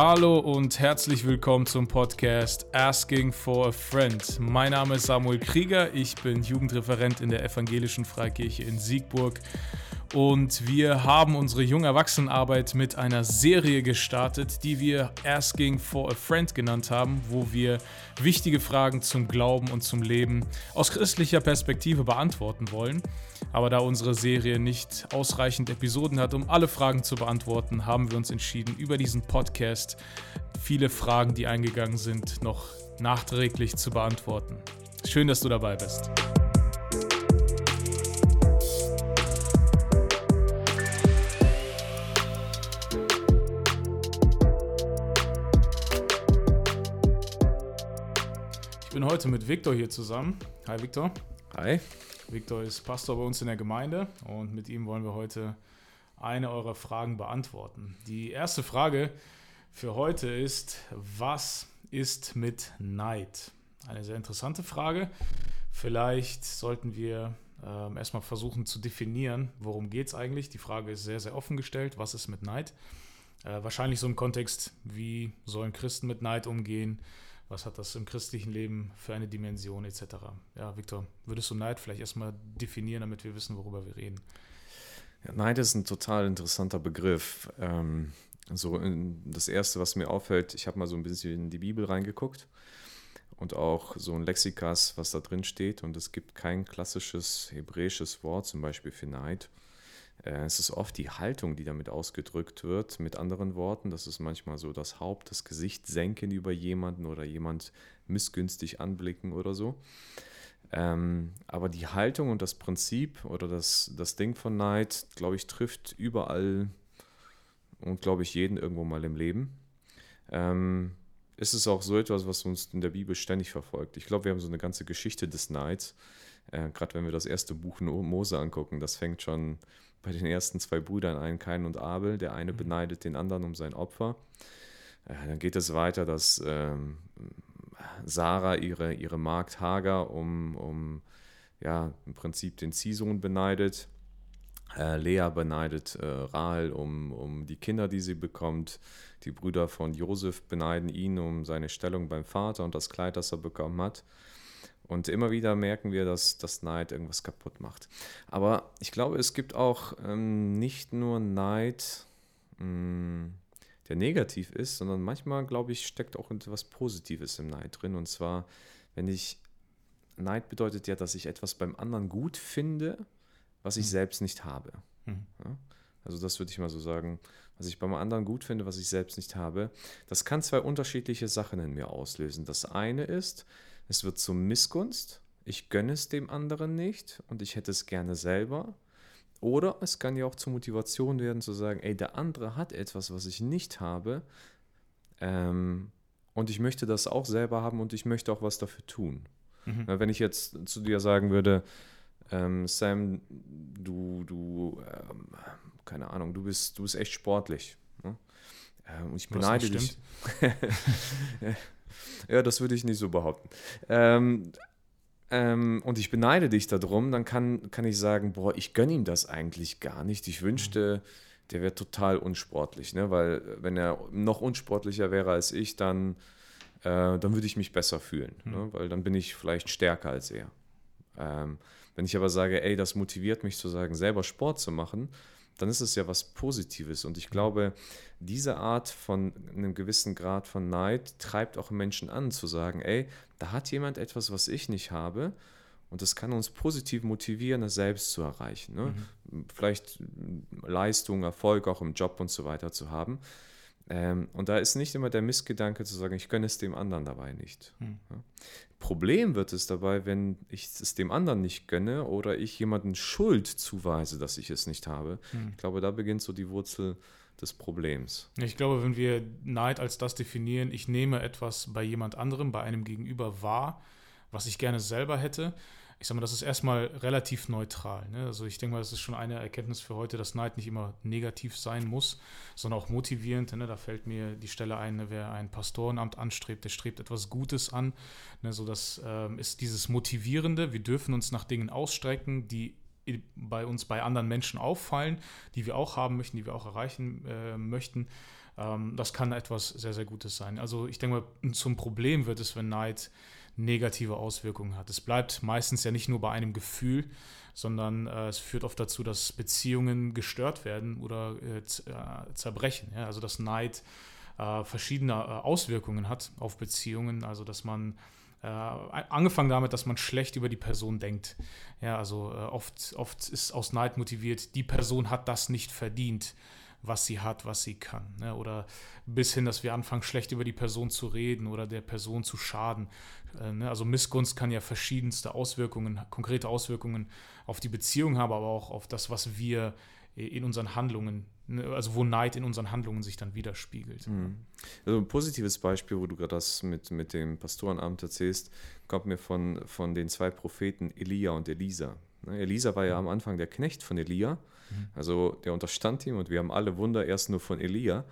Hallo und herzlich willkommen zum Podcast Asking for a Friend. Mein Name ist Samuel Krieger, ich bin Jugendreferent in der Evangelischen Freikirche in Siegburg und wir haben unsere Jungerwachsenenarbeit mit einer Serie gestartet, die wir Asking for a Friend genannt haben, wo wir wichtige Fragen zum Glauben und zum Leben aus christlicher Perspektive beantworten wollen. Aber da unsere Serie nicht ausreichend Episoden hat, um alle Fragen zu beantworten, haben wir uns entschieden, über diesen Podcast viele Fragen, die eingegangen sind, noch nachträglich zu beantworten. Schön, dass du dabei bist. Bin heute mit Viktor hier zusammen. Hi Viktor. Hi. Viktor ist Pastor bei uns in der Gemeinde und mit ihm wollen wir heute eine eurer Fragen beantworten. Die erste Frage für heute ist, was ist mit Neid? Eine sehr interessante Frage. Vielleicht sollten wir äh, erstmal versuchen zu definieren, worum geht es eigentlich. Die Frage ist sehr, sehr offen gestellt. Was ist mit Neid? Äh, wahrscheinlich so im Kontext, wie sollen Christen mit Neid umgehen? Was hat das im christlichen Leben für eine Dimension etc. Ja, Viktor, würdest du Neid vielleicht erstmal definieren, damit wir wissen, worüber wir reden? Ja, Neid ist ein total interessanter Begriff. Ähm, so das Erste, was mir auffällt, ich habe mal so ein bisschen in die Bibel reingeguckt und auch so ein Lexikas, was da drin steht. Und es gibt kein klassisches hebräisches Wort, zum Beispiel für Neid. Äh, es ist oft die Haltung, die damit ausgedrückt wird. Mit anderen Worten, das ist manchmal so das Haupt, das Gesicht senken über jemanden oder jemand missgünstig anblicken oder so. Ähm, aber die Haltung und das Prinzip oder das, das Ding von Neid, glaube ich, trifft überall und, glaube ich, jeden irgendwo mal im Leben. Ähm, ist es auch so etwas, was uns in der Bibel ständig verfolgt. Ich glaube, wir haben so eine ganze Geschichte des Neids. Äh, Gerade wenn wir das erste Buch Mose angucken, das fängt schon bei den ersten zwei Brüdern ein, Kain und Abel. Der eine mhm. beneidet den anderen um sein Opfer. Äh, dann geht es weiter, dass ähm, Sarah ihre, ihre Magd Hagar um, um ja, im Prinzip den Ziehsohn beneidet. Äh, Lea beneidet äh, Rahel um, um die Kinder, die sie bekommt. Die Brüder von Josef beneiden ihn um seine Stellung beim Vater und das Kleid, das er bekommen hat. Und immer wieder merken wir, dass das Neid irgendwas kaputt macht. Aber ich glaube, es gibt auch ähm, nicht nur Neid, mh, mm, der negativ ist, sondern manchmal, glaube ich, steckt auch etwas Positives im Neid drin. Und zwar, wenn ich, Neid bedeutet ja, dass ich etwas beim anderen gut finde, was ich mhm. selbst nicht habe. Mhm. Ja? Also das würde ich mal so sagen, was ich beim anderen gut finde, was ich selbst nicht habe. Das kann zwei unterschiedliche Sachen in mir auslösen. Das eine ist, es wird zur Missgunst. Ich gönne es dem anderen nicht und ich hätte es gerne selber. Oder es kann ja auch zur Motivation werden, zu sagen, ey, der andere hat etwas, was ich nicht habe. Ähm, und ich möchte das auch selber haben und ich möchte auch was dafür tun. Mhm. Wenn ich jetzt zu dir sagen würde, ähm, Sam, du, du, ähm, keine Ahnung, du bist, du bist echt sportlich. Ne? Ähm, ich beneide dich. Ja, das würde ich nicht so behaupten. Ähm, ähm, und ich beneide dich darum, dann kann, kann ich sagen, boah, ich gönne ihm das eigentlich gar nicht. Ich wünschte, der wäre total unsportlich, ne? weil wenn er noch unsportlicher wäre als ich, dann, äh, dann würde ich mich besser fühlen, mhm. ne? weil dann bin ich vielleicht stärker als er. Ähm, wenn ich aber sage, ey, das motiviert mich zu sagen, selber Sport zu machen, dann ist es ja was Positives. Und ich glaube, diese Art von einem gewissen Grad von Neid treibt auch Menschen an, zu sagen, ey, da hat jemand etwas, was ich nicht habe. Und das kann uns positiv motivieren, das selbst zu erreichen. Ne? Mhm. Vielleicht Leistung, Erfolg auch im Job und so weiter zu haben. Ähm, und da ist nicht immer der Missgedanke zu sagen, ich gönne es dem anderen dabei nicht. Hm. Ja. Problem wird es dabei, wenn ich es dem anderen nicht gönne oder ich jemanden Schuld zuweise, dass ich es nicht habe. Hm. Ich glaube, da beginnt so die Wurzel des Problems. Ich glaube, wenn wir Neid als das definieren, ich nehme etwas bei jemand anderem, bei einem Gegenüber wahr, was ich gerne selber hätte, ich sag mal, das ist erstmal relativ neutral. Ne? Also ich denke mal, das ist schon eine Erkenntnis für heute, dass Neid nicht immer negativ sein muss, sondern auch motivierend. Ne? Da fällt mir die Stelle ein, ne? wer ein Pastorenamt anstrebt, der strebt etwas Gutes an. Ne? So das ähm, ist dieses Motivierende. Wir dürfen uns nach Dingen ausstrecken, die bei uns bei anderen Menschen auffallen, die wir auch haben möchten, die wir auch erreichen äh, möchten. Ähm, das kann etwas sehr, sehr Gutes sein. Also ich denke mal, zum Problem wird es, wenn Neid negative Auswirkungen hat. Es bleibt meistens ja nicht nur bei einem Gefühl, sondern äh, es führt oft dazu, dass Beziehungen gestört werden oder äh, äh zerbrechen. Ja? Also dass Neid äh, verschiedene äh, Auswirkungen hat auf Beziehungen, also dass man äh, angefangen damit, dass man schlecht über die Person denkt. Ja, also oft, oft ist aus Neid motiviert, die Person hat das nicht verdient was sie hat, was sie kann. Ne? Oder bis hin, dass wir anfangen, schlecht über die Person zu reden oder der Person zu schaden. Äh, ne? Also Missgunst kann ja verschiedenste Auswirkungen, konkrete Auswirkungen auf die Beziehung haben, aber auch auf das, was wir in unseren Handlungen, ne? also wo Neid in unseren Handlungen sich dann widerspiegelt. Mhm. Also ein positives Beispiel, wo du gerade das mit, mit dem Pastorenamt erzählst, kommt mir von, von den zwei Propheten Elia und Elisa. Ne, Elisa war ja am Anfang der Knecht von Elia, mhm. also der unterstand ihm und wir haben alle Wunder erst nur von Elia.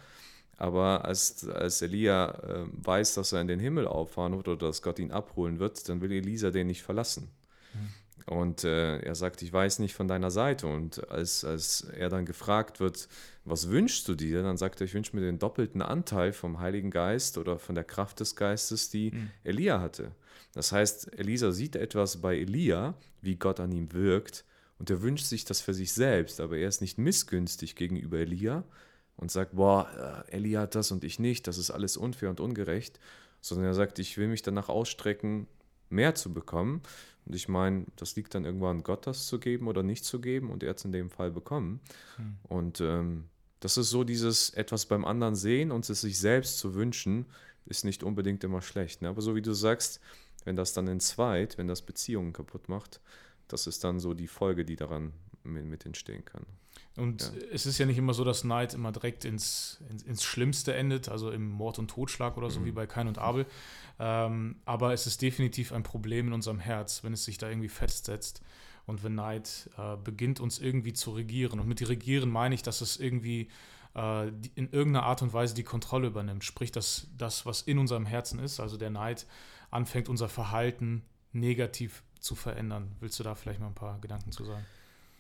Aber als, als Elia äh, weiß, dass er in den Himmel auffahren wird oder dass Gott ihn abholen wird, dann will Elisa den nicht verlassen. Mhm. Und äh, er sagt, ich weiß nicht von deiner Seite. Und als, als er dann gefragt wird, was wünschst du dir, dann sagt er, ich wünsche mir den doppelten Anteil vom Heiligen Geist oder von der Kraft des Geistes, die mhm. Elia hatte. Das heißt, Elisa sieht etwas bei Elia, wie Gott an ihm wirkt, und er wünscht sich das für sich selbst, aber er ist nicht missgünstig gegenüber Elia und sagt, boah, äh, Elia hat das und ich nicht, das ist alles unfair und ungerecht, sondern er sagt, ich will mich danach ausstrecken, mehr zu bekommen. Und ich meine, das liegt dann irgendwann an Gott, das zu geben oder nicht zu geben, und er hat es in dem Fall bekommen. Hm. Und ähm, das ist so dieses etwas beim anderen sehen und es sich selbst zu wünschen, ist nicht unbedingt immer schlecht. Ne? Aber so wie du sagst, wenn das dann in zweit, wenn das Beziehungen kaputt macht, das ist dann so die Folge, die daran mit, entstehen kann. Und ja. es ist ja nicht immer so, dass Neid immer direkt ins, ins, ins, Schlimmste endet, also im Mord und Totschlag oder so mhm. wie bei Kain und Abel. Ähm, aber es ist definitiv ein Problem in unserem Herz, wenn es sich da irgendwie festsetzt und wenn Neid äh, beginnt, uns irgendwie zu regieren. Und mit regieren meine ich, dass es irgendwie äh, in irgendeiner Art und Weise die Kontrolle übernimmt. Sprich, dass das, was in unserem Herzen ist, also der Neid, anfängt, unser Verhalten negativ zu verändern. Willst du da vielleicht mal ein paar Gedanken zu sagen?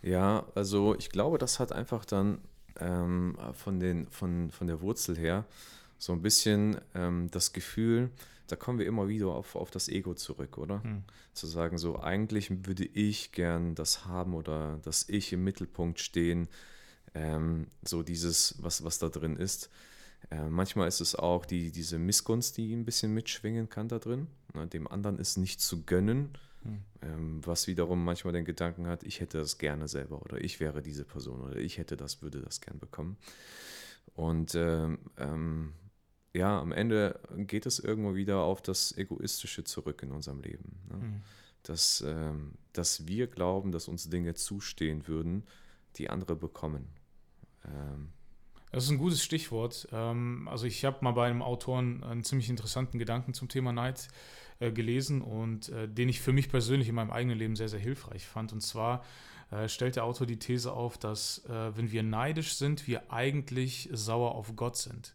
Ja, also ich glaube, das hat einfach dann ähm, von, den, von, von der Wurzel her so ein bisschen ähm, das Gefühl, da kommen wir immer wieder auf, auf das Ego zurück, oder? Hm. Zu sagen, so eigentlich würde ich gern das haben oder dass ich im Mittelpunkt stehen, ähm, so dieses, was, was da drin ist. Äh, manchmal ist es auch die, diese Missgunst, die ein bisschen mitschwingen kann da drin. Ne, dem anderen ist nicht zu gönnen, hm. ähm, was wiederum manchmal den Gedanken hat, ich hätte das gerne selber oder ich wäre diese Person oder ich hätte das, würde das gern bekommen. Und ähm, ähm, ja, am Ende geht es irgendwo wieder auf das Egoistische zurück in unserem Leben. Ne? Hm. Dass, ähm, dass wir glauben, dass uns Dinge zustehen würden, die andere bekommen. Ähm, das ist ein gutes Stichwort. Ähm, also ich habe mal bei einem Autoren einen ziemlich interessanten Gedanken zum Thema Neid äh, gelesen und äh, den ich für mich persönlich in meinem eigenen Leben sehr, sehr hilfreich fand. Und zwar äh, stellt der Autor die These auf, dass wenn wir neidisch sind, wir eigentlich sauer auf Gott sind.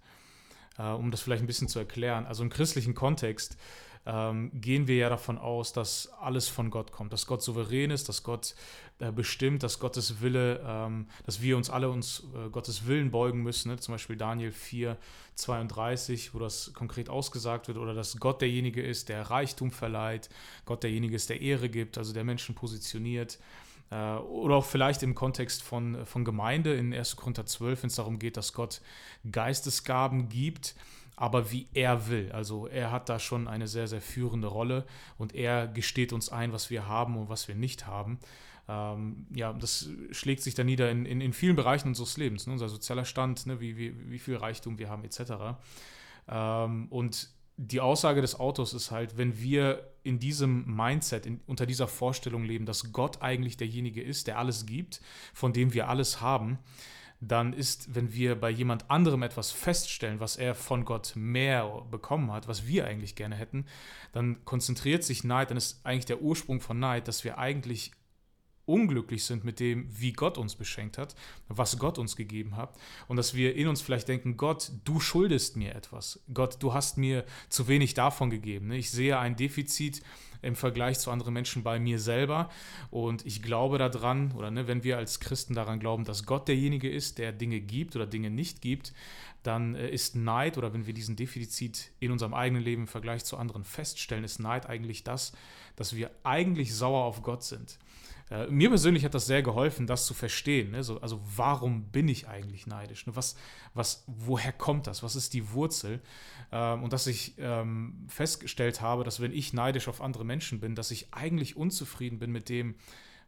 Um das vielleicht ein bisschen zu erklären. Also im christlichen Kontext ähm, gehen wir ja davon aus, dass alles von Gott kommt, dass Gott souverän ist, dass Gott äh, bestimmt, dass Gottes Wille, ähm, dass wir uns alle uns äh, Gottes Willen beugen müssen, ne? zum Beispiel Daniel 4, 32, wo das konkret ausgesagt wird, oder dass Gott derjenige ist, der Reichtum verleiht, Gott derjenige ist, der Ehre gibt, also der Menschen positioniert äh, oder auch vielleicht im Kontext von, von Gemeinde in 1. Korinther 12, wenn es darum geht, dass Gott Geistesgaben gibt, aber wie er will. Also er hat da schon eine sehr, sehr führende Rolle und er gesteht uns ein, was wir haben und was wir nicht haben. Ähm, ja, das schlägt sich dann nieder in, in, in vielen Bereichen unseres Lebens, ne? unser sozialer Stand, ne? wie, wie, wie viel Reichtum wir haben, etc. Ähm, und die Aussage des Autors ist halt, wenn wir in diesem Mindset, in, unter dieser Vorstellung leben, dass Gott eigentlich derjenige ist, der alles gibt, von dem wir alles haben, dann ist, wenn wir bei jemand anderem etwas feststellen, was er von Gott mehr bekommen hat, was wir eigentlich gerne hätten, dann konzentriert sich Neid, dann ist eigentlich der Ursprung von Neid, dass wir eigentlich unglücklich sind mit dem, wie Gott uns beschenkt hat, was Gott uns gegeben hat und dass wir in uns vielleicht denken, Gott, du schuldest mir etwas. Gott, du hast mir zu wenig davon gegeben. Ne? Ich sehe ein Defizit im Vergleich zu anderen Menschen bei mir selber und ich glaube daran, oder ne, wenn wir als Christen daran glauben, dass Gott derjenige ist, der Dinge gibt oder Dinge nicht gibt, dann äh, ist Neid oder wenn wir diesen Defizit in unserem eigenen Leben im Vergleich zu anderen feststellen, ist Neid eigentlich das, dass wir eigentlich sauer auf Gott sind. Äh, mir persönlich hat das sehr geholfen, das zu verstehen. Ne? So, also warum bin ich eigentlich neidisch? Ne? Was, was, woher kommt das? Was ist die Wurzel? Ähm, und dass ich ähm, festgestellt habe, dass wenn ich neidisch auf andere Menschen bin, dass ich eigentlich unzufrieden bin mit dem,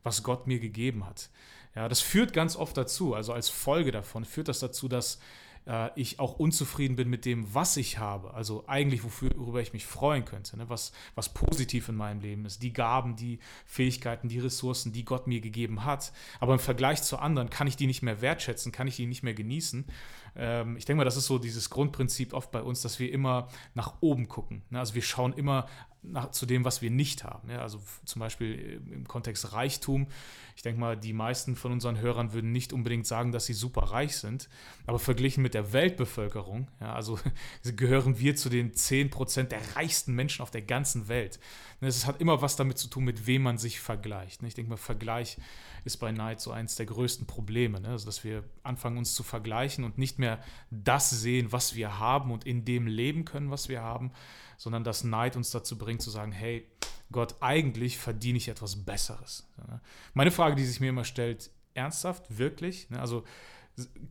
was Gott mir gegeben hat. Ja, das führt ganz oft dazu, also als Folge davon führt das dazu, dass äh, ich auch unzufrieden bin mit dem, was ich habe. Also eigentlich, wofür, worüber ich mich freuen könnte, ne? was, was positiv in meinem Leben ist. Die Gaben, die Fähigkeiten, die Ressourcen, die Gott mir gegeben hat. Aber im Vergleich zu anderen kann ich die nicht mehr wertschätzen, kann ich die nicht mehr genießen. Ähm, ich denke mal, das ist so dieses Grundprinzip oft bei uns, dass wir immer nach oben gucken. Ne? Also wir schauen immer nach, zu dem, was wir nicht haben. Ja, also zum Beispiel im Kontext Reichtum. Ich denke mal, die meisten von unseren Hörern würden nicht unbedingt sagen, dass sie super reich sind, aber verglichen mit der Weltbevölkerung, ja, also gehören wir zu den 10% der reichsten Menschen auf der ganzen Welt. Es hat immer was damit zu tun, mit wem man sich vergleicht. Ich denke mal, Vergleich ist bei Neid so eins der größten Probleme. Ne? Also, dass wir anfangen, uns zu vergleichen und nicht mehr das sehen, was wir haben und in dem leben können, was wir haben, sondern dass Neid uns dazu bringt zu sagen, hey, Gott, eigentlich verdiene ich etwas Besseres. Ne? Meine Frage, die sich mir immer stellt, ernsthaft, wirklich? Ne? Also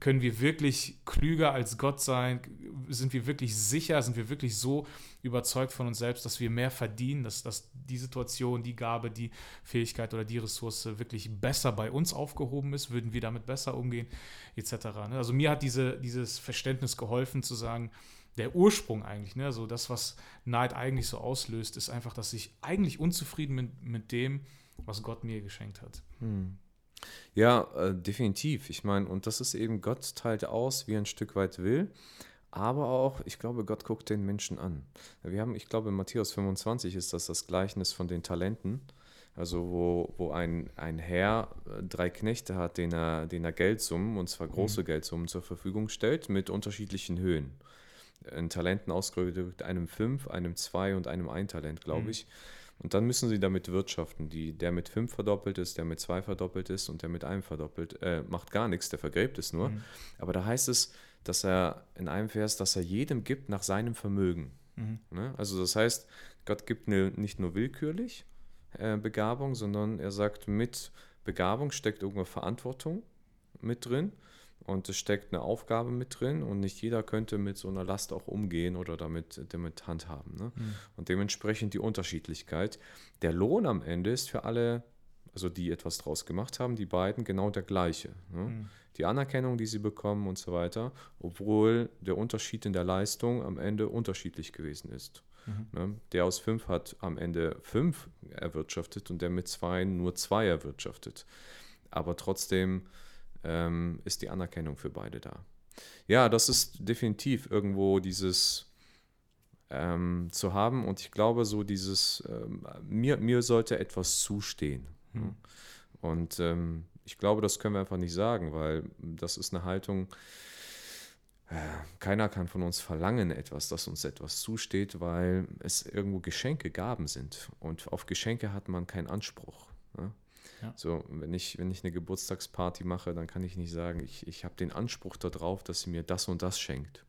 können wir wirklich klüger als Gott sein? Sind wir wirklich sicher? Sind wir wirklich so überzeugt von uns selbst, dass wir mehr verdienen, dass, dass die Situation, die Gabe, die Fähigkeit oder die Ressource wirklich besser bei uns aufgehoben ist? Würden wir damit besser umgehen? Etc. Ne? Also mir hat diese, dieses Verständnis geholfen zu sagen, der Ursprung eigentlich, ne, so das, was Neid eigentlich so auslöst, ist einfach, dass ich eigentlich unzufrieden bin mit dem, was Gott mir geschenkt hat. Hm. Ja, äh, definitiv. Ich meine, und das ist eben, Gott teilt aus, wie er ein Stück weit will. Aber auch, ich glaube, Gott guckt den Menschen an. Wir haben, ich glaube, in Matthäus 25 ist das das Gleichnis von den Talenten. Also wo, wo ein, ein Herr äh, drei Knechte hat, denen er, denen er Geldsummen, und zwar große mhm. Geldsummen zur Verfügung stellt, mit unterschiedlichen Höhen. In Talenten ausgedrückt, einem 5, einem 2 und einem 1 Talent, glaube mhm. ich. Und dann müssen sie damit wirtschaften. Die, der mit 5 verdoppelt ist, der mit 2 verdoppelt ist und der mit einem verdoppelt, äh, macht gar nichts, der vergräbt es nur. Mhm. Aber da heißt es, dass er in einem Vers, dass er jedem gibt nach seinem Vermögen. Mhm. Ne? Also das heißt, Gott gibt eine, nicht nur willkürlich äh, Begabung, sondern er sagt, mit Begabung steckt irgendwo Verantwortung mit drin und es steckt eine Aufgabe mit drin und nicht jeder könnte mit so einer Last auch umgehen oder damit, damit handhaben. Ne? Mhm. Und dementsprechend die Unterschiedlichkeit. Der Lohn am Ende ist für alle, also die etwas draus gemacht haben, die beiden genau der gleiche. Ne? Mhm. Die Anerkennung, die sie bekommen und so weiter, obwohl der Unterschied in der Leistung am Ende unterschiedlich gewesen ist. Mhm. Ne? Der aus fünf hat am Ende fünf erwirtschaftet und der mit zwei nur zwei erwirtschaftet. Aber trotzdem ähm, ist die Anerkennung für beide da. Ja, das ist definitiv irgendwo dieses ähm, zu haben und ich glaube so dieses, ähm, mir, mir sollte etwas zustehen. Mhm. Und ähm, ich glaube, das können wir einfach nicht sagen, weil das ist eine Haltung, äh, keiner kann von uns verlangen etwas, dass uns etwas zusteht, weil es irgendwo Geschenke, Gaben sind. Und auf Geschenke hat man keinen Anspruch. Ja. So, wenn ich, wenn ich eine Geburtstagsparty mache, dann kann ich nicht sagen, ich, ich habe den Anspruch darauf, dass sie mir das und das schenkt.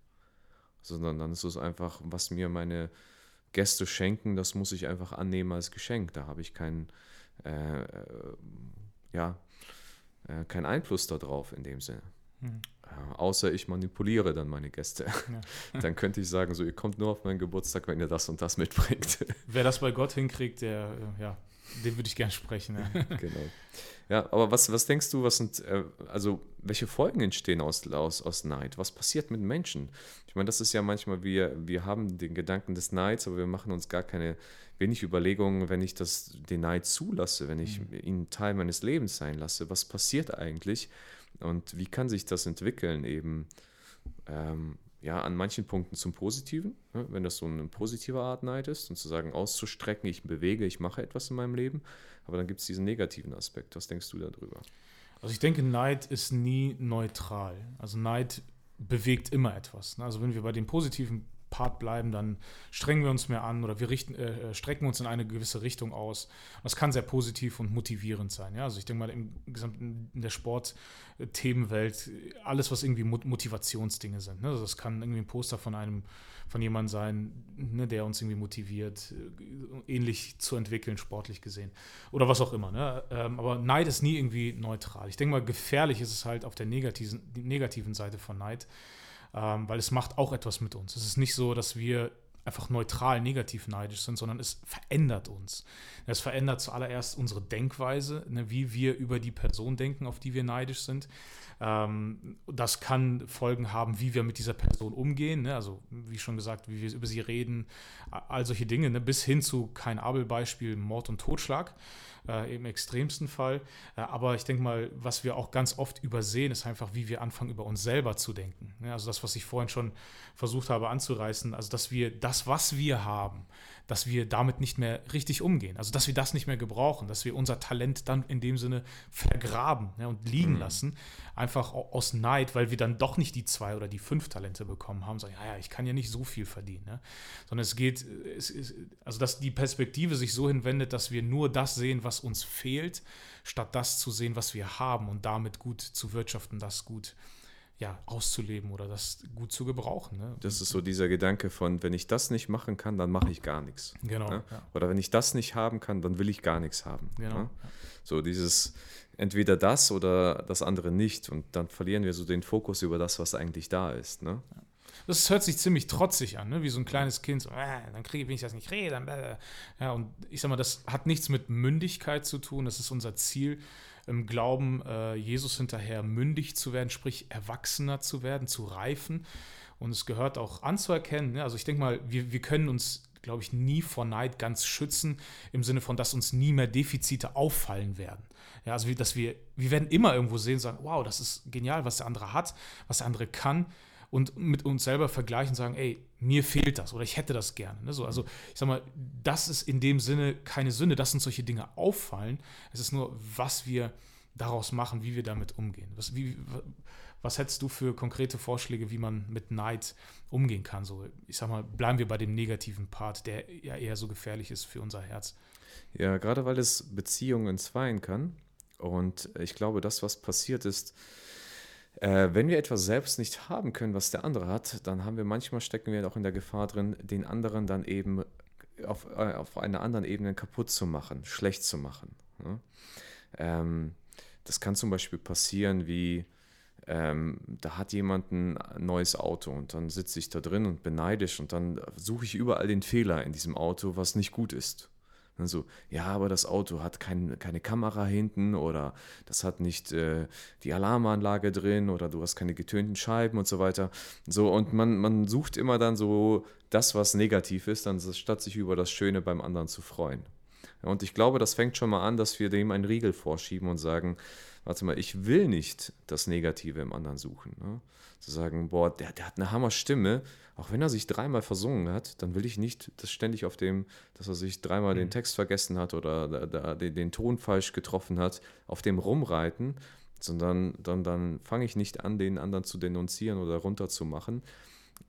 Sondern dann ist es einfach, was mir meine Gäste schenken, das muss ich einfach annehmen als Geschenk. Da habe ich keinen, äh, äh, ja, äh, keinen Einfluss darauf in dem Sinne. Hm. Äh, außer ich manipuliere dann meine Gäste. Ja. dann könnte ich sagen, so, ihr kommt nur auf meinen Geburtstag, wenn ihr das und das mitbringt. Wer das bei Gott hinkriegt, der, äh, ja, den würde ich gerne sprechen. Ja. genau. Ja, aber was, was denkst du, was sind, äh, also welche Folgen entstehen aus, aus, aus Neid? Was passiert mit Menschen? Ich meine, das ist ja manchmal, wir, wir haben den Gedanken des Neids, aber wir machen uns gar keine wenig Überlegungen, wenn ich das, den Neid zulasse, wenn ich mhm. ihn Teil meines Lebens sein lasse. Was passiert eigentlich und wie kann sich das entwickeln eben? Ähm, ja, an manchen Punkten zum Positiven, ne, wenn das so eine positive Art Neid ist und zu sagen, auszustrecken, ich bewege, ich mache etwas in meinem Leben. Aber dann gibt es diesen negativen Aspekt. Was denkst du darüber? Also ich denke, Neid ist nie neutral. Also Neid bewegt immer etwas. Ne? Also wenn wir bei dem positiven Part bleiben, dann strengen wir uns mehr an oder wir richten, äh, äh strecken uns in eine gewisse Richtung aus. das kann sehr positiv und motivierend sein. Ja? Also ich denke mal, im gesamten in der Sportthemenwelt, alles, was irgendwie Motivationsdinge sind. Ne? Also das kann irgendwie ein Poster von einem, von jemandem sein, ne, der uns irgendwie motiviert, äh, ähnlich zu entwickeln, sportlich gesehen. Oder was auch immer. Ne? Ähm, aber Neid ist nie irgendwie neutral. Ich denke mal, gefährlich ist es halt auf der negativen, negativen Seite von Neid ähm, weil es macht auch etwas mit uns. Es ist nicht so, dass wir einfach neutral negativ neidisch sind, sondern es verändert uns. Es verändert zuallererst unsere Denkweise, ne, wie wir über die Person denken, auf die wir neidisch sind. Ähm, das kann Folgen haben, wie wir mit dieser Person umgehen, ne? also wie schon gesagt, wie wir über sie reden, all solche Dinge, ne? bis hin zu kein Abelbeispiel, Mord und Totschlag äh, im extremsten Fall. Äh, aber ich denke mal, was wir auch ganz oft übersehen, ist einfach, wie wir anfangen, über uns selber zu denken. Ja, also das, was ich vorhin schon versucht habe anzureißen, also dass wir das, was wir haben, dass wir damit nicht mehr richtig umgehen. Also dass wir das nicht mehr gebrauchen, dass wir unser Talent dann in dem Sinne vergraben ja, und liegen mhm. lassen, einfach aus Neid, weil wir dann doch nicht die zwei oder die fünf Talente bekommen haben, sagen, ja, ja, ich kann ja nicht so viel verdienen. Ne? Sondern es geht, es ist, also dass die Perspektive sich so hinwendet, dass wir nur das sehen, was uns fehlt, statt das zu sehen, was wir haben und damit gut zu wirtschaften, das gut zu ja, auszuleben oder das gut zu gebrauchen. Ne? Das ist so dieser Gedanke von, wenn ich das nicht machen kann, dann mache ich gar nichts. Genau. Ne? Ja. Oder wenn ich das nicht haben kann, dann will ich gar nichts haben. Genau. Ne? So dieses entweder das oder das andere nicht und dann verlieren wir so den Fokus über das, was eigentlich da ist. Ne? Ja. Das hört sich ziemlich trotzig an, ne? wie so ein kleines Kind. So, äh, dann kriege ich, wenn ich das nicht kriege, dann. Äh. Ja, und ich sag mal, das hat nichts mit Mündigkeit zu tun. Das ist unser Ziel im Glauben, äh, Jesus hinterher mündig zu werden, sprich erwachsener zu werden, zu reifen. Und es gehört auch anzuerkennen. Ne? Also ich denke mal, wir, wir können uns, glaube ich, nie vor Neid ganz schützen, im Sinne von, dass uns nie mehr Defizite auffallen werden. Ja, also dass wir, wir werden immer irgendwo sehen und sagen, wow, das ist genial, was der andere hat, was der andere kann und mit uns selber vergleichen und sagen, ey, mir fehlt das oder ich hätte das gerne. Ne? So, also ich sag mal, das ist in dem Sinne keine Sünde, dass uns solche Dinge auffallen. Es ist nur, was wir daraus machen, wie wir damit umgehen. Was, wie, was hättest du für konkrete Vorschläge, wie man mit Neid umgehen kann? So, ich sag mal, bleiben wir bei dem negativen Part, der ja eher so gefährlich ist für unser Herz. Ja, gerade weil es Beziehungen entzweien kann. Und ich glaube, das, was passiert ist, äh, wenn wir etwas selbst nicht haben können, was der andere hat, dann haben wir manchmal stecken wir auch in der Gefahr drin, den anderen dann eben auf, äh, auf einer anderen Ebene kaputt zu machen, schlecht zu machen. Ne? Ähm, das kann zum Beispiel passieren, wie ähm, da hat jemand ein neues Auto und dann sitze ich da drin und beneidisch und dann suche ich überall den Fehler in diesem Auto, was nicht gut ist. Dann so, ja, aber das Auto hat kein, keine Kamera hinten oder das hat nicht äh, die Alarmanlage drin oder du hast keine getönten Scheiben und so weiter. So, und man, man sucht immer dann so das, was negativ ist, anstatt sich über das Schöne beim anderen zu freuen. Und ich glaube, das fängt schon mal an, dass wir dem einen Riegel vorschieben und sagen, warte mal, ich will nicht das Negative im anderen suchen. Ne? Zu sagen, boah, der, der hat eine Hammerstimme, auch wenn er sich dreimal versungen hat, dann will ich nicht, dass ständig auf dem, dass er sich dreimal mhm. den Text vergessen hat oder da, da, den, den, Ton falsch getroffen hat, auf dem rumreiten, sondern dann, dann fange ich nicht an, den anderen zu denunzieren oder runterzumachen,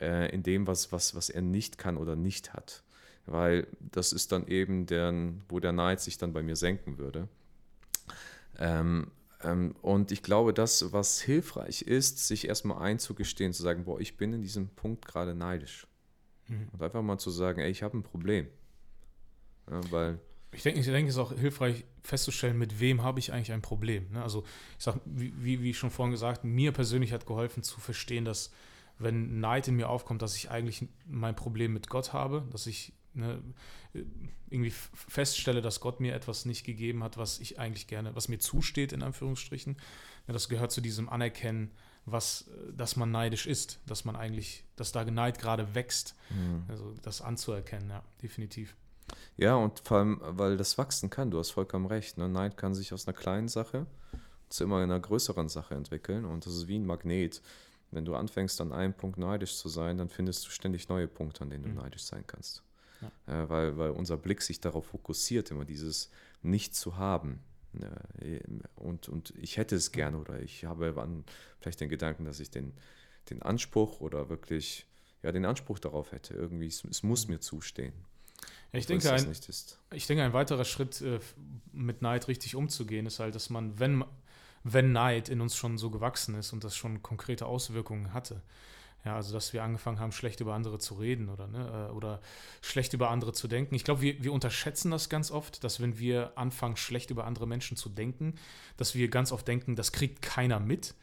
äh, in dem, was, was, was er nicht kann oder nicht hat. Weil das ist dann eben der, wo der Neid sich dann bei mir senken würde. Ähm, und ich glaube, das, was hilfreich ist, sich erstmal einzugestehen, zu sagen, boah, ich bin in diesem Punkt gerade neidisch. Mhm. Und einfach mal zu sagen, ey, ich habe ein Problem. Ja, weil ich denke, ich denke, es ist auch hilfreich festzustellen, mit wem habe ich eigentlich ein Problem. Ne? Also ich sage, wie, wie schon vorhin gesagt, mir persönlich hat geholfen zu verstehen, dass wenn Neid in mir aufkommt, dass ich eigentlich mein Problem mit Gott habe, dass ich ne, irgendwie feststelle, dass Gott mir etwas nicht gegeben hat, was ich eigentlich gerne, was mir zusteht, in Anführungsstrichen. Ja, das gehört zu diesem Anerkennen, was, dass man neidisch ist, dass man eigentlich, dass da Neid gerade wächst. Mhm. Also das anzuerkennen, ja, definitiv. Ja, und vor allem, weil das wachsen kann, du hast vollkommen recht. Ne? Neid kann sich aus einer kleinen Sache zu immer einer größeren Sache entwickeln und das ist wie ein Magnet. Wenn du anfängst, an einem Punkt neidisch zu sein, dann findest du ständig neue Punkte, an denen du mhm. neidisch sein kannst. Ja. Äh, weil, weil unser Blick sich darauf fokussiert, immer dieses Nicht zu haben. Äh, und, und ich hätte es gerne oder ich habe vielleicht den Gedanken, dass ich den, den Anspruch oder wirklich ja, den Anspruch darauf hätte. Irgendwie, es, es muss mir zustehen. Ja, ich, denke, ein, ich denke, ein weiterer Schritt äh, mit Neid richtig umzugehen, ist halt, dass man, wenn, wenn Neid in uns schon so gewachsen ist und das schon konkrete Auswirkungen hatte, ja, also dass wir angefangen haben, schlecht über andere zu reden oder, ne, äh, oder schlecht über andere zu denken. Ich glaube, wir, wir unterschätzen das ganz oft, dass wenn wir anfangen, schlecht über andere Menschen zu denken, dass wir ganz oft denken, das kriegt keiner mit.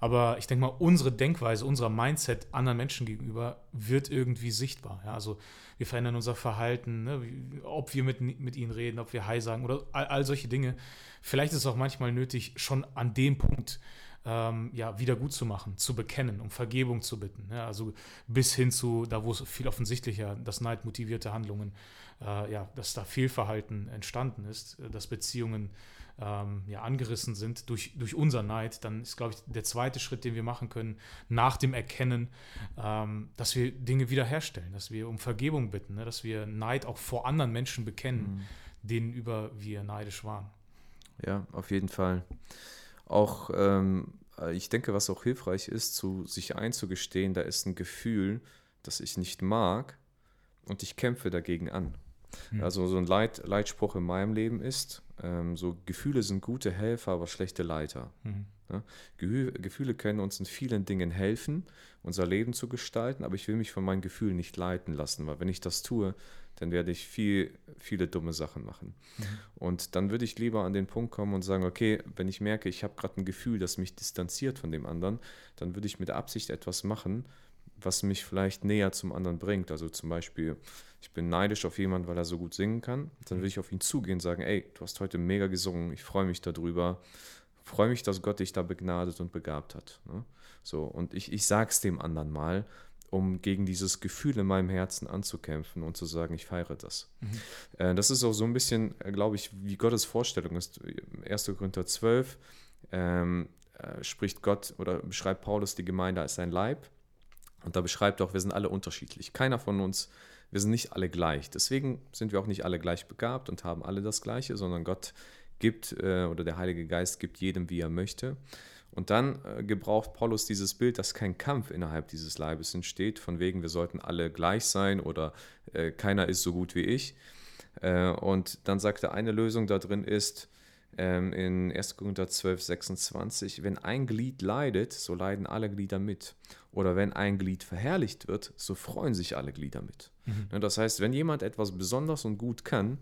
Aber ich denke mal, unsere Denkweise, unser Mindset anderen Menschen gegenüber wird irgendwie sichtbar. Ja, also wir verändern unser Verhalten, ne, ob wir mit, mit ihnen reden, ob wir Hi sagen oder all, all solche Dinge. Vielleicht ist es auch manchmal nötig, schon an dem Punkt ähm, ja, wieder gut zu machen, zu bekennen, um Vergebung zu bitten. Ja, also bis hin zu, da wo es viel offensichtlicher, dass neidmotivierte Handlungen, äh, ja, dass da Fehlverhalten entstanden ist, äh, dass Beziehungen ähm, ja, angerissen sind durch, durch unser Neid, dann ist, glaube ich, der zweite Schritt, den wir machen können, nach dem Erkennen, ähm, dass wir Dinge wiederherstellen, dass wir um Vergebung bitten, ne, dass wir Neid auch vor anderen Menschen bekennen, mhm. denen über wir neidisch waren. Ja, auf jeden Fall. Auch, ähm, ich denke, was auch hilfreich ist, zu sich einzugestehen, da ist ein Gefühl, das ich nicht mag und ich kämpfe dagegen an. Mhm. Also so ein Leit, Leitspruch in meinem Leben ist, ähm, so Gefühle sind gute Helfer, aber schlechte Leiter. Mhm. Ja? Gefühle können uns in vielen Dingen helfen, unser Leben zu gestalten, aber ich will mich von meinen Gefühlen nicht leiten lassen, weil wenn ich das tue, dann werde ich viel, viele dumme Sachen machen. Mhm. Und dann würde ich lieber an den Punkt kommen und sagen, okay, wenn ich merke, ich habe gerade ein Gefühl, das mich distanziert von dem anderen, dann würde ich mit Absicht etwas machen, was mich vielleicht näher zum anderen bringt. Also zum Beispiel, ich bin neidisch auf jemanden, weil er so gut singen kann. Dann will ich auf ihn zugehen und sagen, ey, du hast heute mega gesungen, ich freue mich darüber. Freue mich, dass Gott dich da begnadet und begabt hat. Ne? So, und ich, ich sage es dem anderen mal, um gegen dieses Gefühl in meinem Herzen anzukämpfen und zu sagen, ich feiere das. Mhm. Äh, das ist auch so ein bisschen, äh, glaube ich, wie Gottes Vorstellung ist. 1. Korinther 12 ähm, äh, spricht Gott oder beschreibt Paulus die Gemeinde als sein Leib und da beschreibt auch, wir sind alle unterschiedlich. Keiner von uns, wir sind nicht alle gleich. Deswegen sind wir auch nicht alle gleich begabt und haben alle das Gleiche, sondern Gott gibt äh, oder der Heilige Geist gibt jedem, wie er möchte. Und dann äh, gebraucht Paulus dieses Bild, dass kein Kampf innerhalb dieses Leibes entsteht, von wegen, wir sollten alle gleich sein oder äh, keiner ist so gut wie ich. Und dann sagt er, eine Lösung da drin ist, ähm, in 1. Korinther 12, 26, wenn ein Glied leidet, so leiden alle Glieder mit. Oder wenn ein Glied verherrlicht wird, so freuen sich alle Glieder mit. Mhm. Ne, das heißt, wenn jemand etwas besonders und gut kann,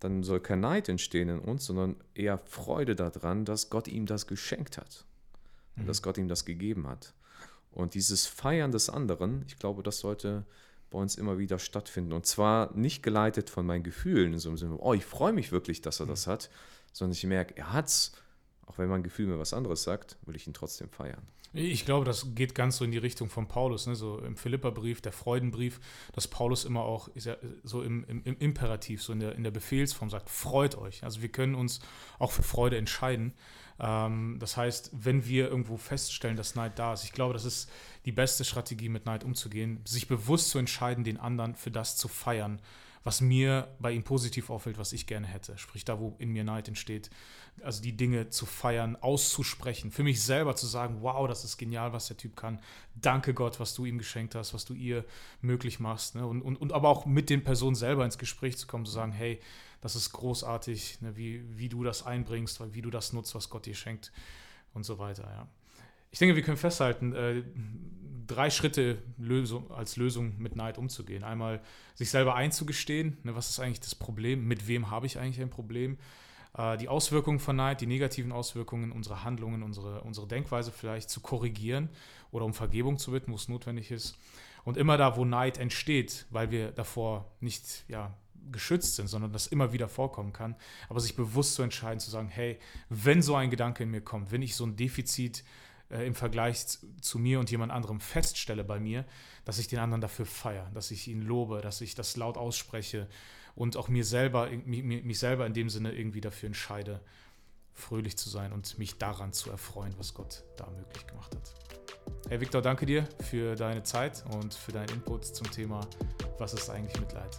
dann soll kein Neid entstehen in uns, sondern eher Freude daran, dass Gott ihm das geschenkt hat. Mhm. Dass Gott ihm das gegeben hat. Und dieses Feiern des anderen, ich glaube, das sollte bei uns immer wieder stattfinden. Und zwar nicht geleitet von meinen Gefühlen, in so einem Sinne, oh, ich freue mich wirklich, dass er mhm. das hat, sondern ich merke, er hat's. Auch wenn mein Gefühl mir was anderes sagt, will ich ihn trotzdem feiern. Ich glaube, das geht ganz so in die Richtung von Paulus, ne? so im Philipperbrief, der Freudenbrief, dass Paulus immer auch ja so im, im, im, Imperativ, so in der, in der Befehlsform sagt, freut euch. Also wir können uns auch für Freude entscheiden. Ähm, das heißt, wenn wir irgendwo feststellen, dass Neid da ist, ich glaube, das ist die beste Strategie, mit Neid umzugehen, sich bewusst zu entscheiden, den anderen für das zu feiern, was mir bei ihm positiv auffällt, was ich gerne hätte. Sprich, da, wo in mir Neid entsteht. Also die Dinge zu feiern, auszusprechen, für mich selber zu sagen, wow, das ist genial, was der Typ kann. Danke Gott, was du ihm geschenkt hast, was du ihr möglich machst. Ne? Und, und, und aber auch mit den Personen selber ins Gespräch zu kommen, zu sagen, hey, das ist großartig, ne? wie, wie du das einbringst, wie du das nutzt, was Gott dir schenkt und so weiter. Ja. Ich denke, wir können festhalten, äh, drei Schritte Lösung, als Lösung mit Neid umzugehen. Einmal sich selber einzugestehen, ne, was ist eigentlich das Problem, mit wem habe ich eigentlich ein Problem. Äh, die Auswirkungen von Neid, die negativen Auswirkungen, unsere Handlungen, unsere, unsere Denkweise vielleicht zu korrigieren oder um Vergebung zu bitten, wo es notwendig ist. Und immer da, wo Neid entsteht, weil wir davor nicht ja, geschützt sind, sondern das immer wieder vorkommen kann, aber sich bewusst zu entscheiden, zu sagen, hey, wenn so ein Gedanke in mir kommt, wenn ich so ein Defizit äh, im Vergleich zu mir und jemand anderem feststelle bei mir, dass ich den anderen dafür feiere, dass ich ihn lobe, dass ich das laut ausspreche und auch mir selber, mich, mich selber in dem Sinne irgendwie dafür entscheide, fröhlich zu sein und mich daran zu erfreuen, was Gott da möglich gemacht hat. Hey Victor, danke dir für deine Zeit und für deinen Input zum Thema, was ist eigentlich Mitleid.